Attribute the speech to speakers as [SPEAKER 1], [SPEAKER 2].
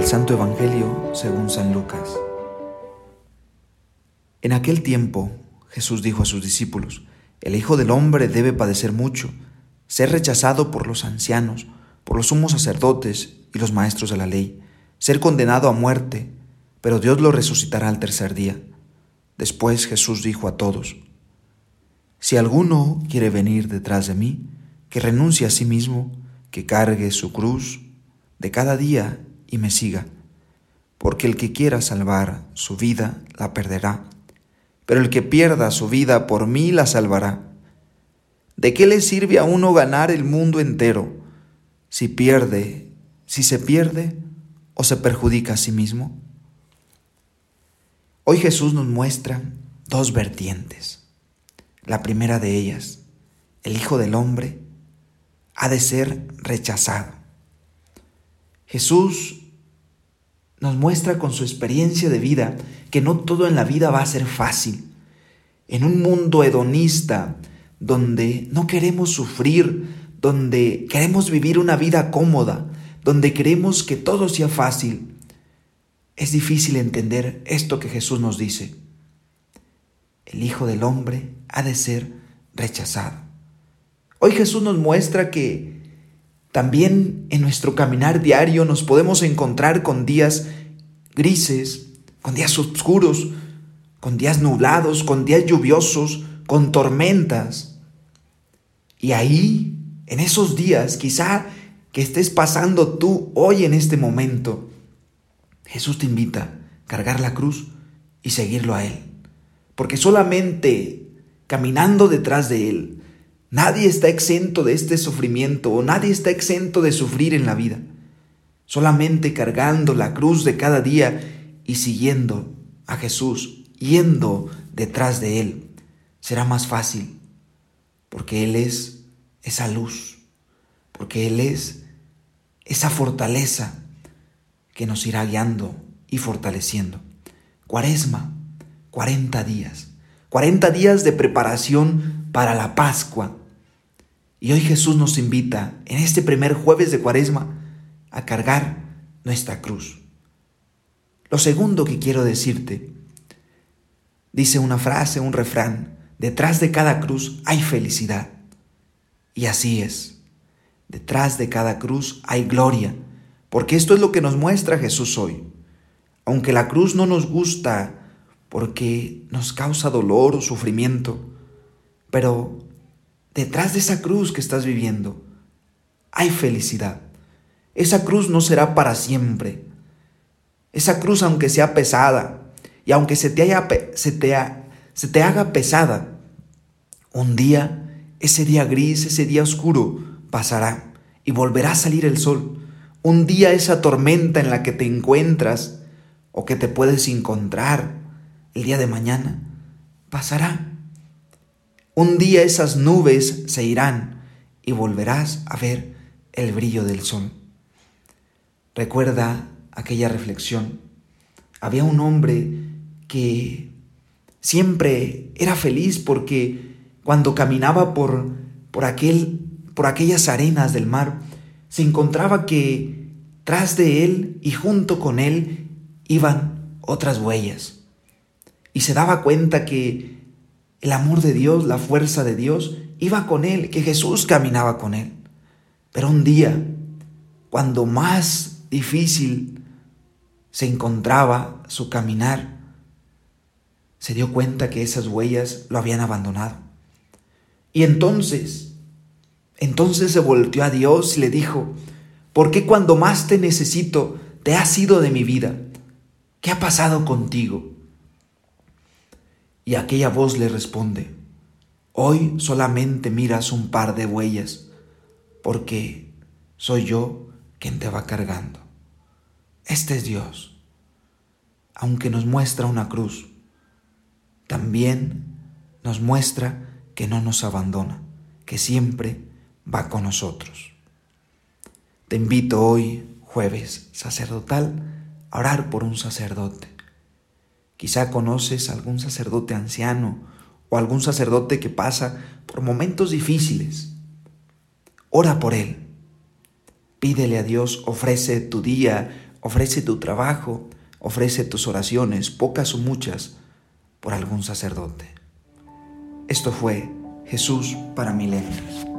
[SPEAKER 1] Del Santo Evangelio según San Lucas. En aquel tiempo Jesús dijo a sus discípulos, el Hijo del Hombre debe padecer mucho, ser rechazado por los ancianos, por los sumos sacerdotes y los maestros de la ley, ser condenado a muerte, pero Dios lo resucitará al tercer día. Después Jesús dijo a todos, Si alguno quiere venir detrás de mí, que renuncie a sí mismo, que cargue su cruz de cada día y me siga, porque el que quiera salvar su vida la perderá, pero el que pierda su vida por mí la salvará. ¿De qué le sirve a uno ganar el mundo entero si pierde, si se pierde o se perjudica a sí mismo? Hoy Jesús nos muestra dos vertientes. La primera de ellas, el Hijo del Hombre ha de ser rechazado. Jesús nos muestra con su experiencia de vida que no todo en la vida va a ser fácil. En un mundo hedonista donde no queremos sufrir, donde queremos vivir una vida cómoda, donde queremos que todo sea fácil, es difícil entender esto que Jesús nos dice. El Hijo del Hombre ha de ser rechazado. Hoy Jesús nos muestra que también en nuestro caminar diario nos podemos encontrar con días grises, con días oscuros, con días nublados, con días lluviosos, con tormentas. Y ahí, en esos días, quizá que estés pasando tú hoy en este momento, Jesús te invita a cargar la cruz y seguirlo a Él. Porque solamente caminando detrás de Él, Nadie está exento de este sufrimiento o nadie está exento de sufrir en la vida. Solamente cargando la cruz de cada día y siguiendo a Jesús, yendo detrás de Él, será más fácil, porque Él es esa luz, porque Él es esa fortaleza que nos irá guiando y fortaleciendo. Cuaresma, 40 días, 40 días de preparación para la Pascua, y hoy Jesús nos invita, en este primer jueves de Cuaresma, a cargar nuestra cruz. Lo segundo que quiero decirte, dice una frase, un refrán, detrás de cada cruz hay felicidad. Y así es. Detrás de cada cruz hay gloria, porque esto es lo que nos muestra Jesús hoy. Aunque la cruz no nos gusta porque nos causa dolor o sufrimiento, pero detrás de esa cruz que estás viviendo, hay felicidad. Esa cruz no será para siempre. Esa cruz, aunque sea pesada y aunque se te, haya, se te, se te haga pesada, un día, ese día gris, ese día oscuro, pasará y volverá a salir el sol. Un día esa tormenta en la que te encuentras o que te puedes encontrar el día de mañana, pasará un día esas nubes se irán y volverás a ver el brillo del sol. Recuerda aquella reflexión. Había un hombre que siempre era feliz porque cuando caminaba por, por, aquel, por aquellas arenas del mar, se encontraba que tras de él y junto con él iban otras huellas. Y se daba cuenta que el amor de Dios, la fuerza de Dios, iba con él, que Jesús caminaba con él. Pero un día, cuando más difícil se encontraba su caminar, se dio cuenta que esas huellas lo habían abandonado. Y entonces, entonces se volteó a Dios y le dijo, ¿por qué cuando más te necesito te has ido de mi vida? ¿Qué ha pasado contigo? Y aquella voz le responde, hoy solamente miras un par de huellas, porque soy yo quien te va cargando. Este es Dios. Aunque nos muestra una cruz, también nos muestra que no nos abandona, que siempre va con nosotros. Te invito hoy, jueves sacerdotal, a orar por un sacerdote Quizá conoces algún sacerdote anciano o algún sacerdote que pasa por momentos difíciles. Ora por él. Pídele a Dios, ofrece tu día, ofrece tu trabajo, ofrece tus oraciones, pocas o muchas, por algún sacerdote. Esto fue Jesús para milenios.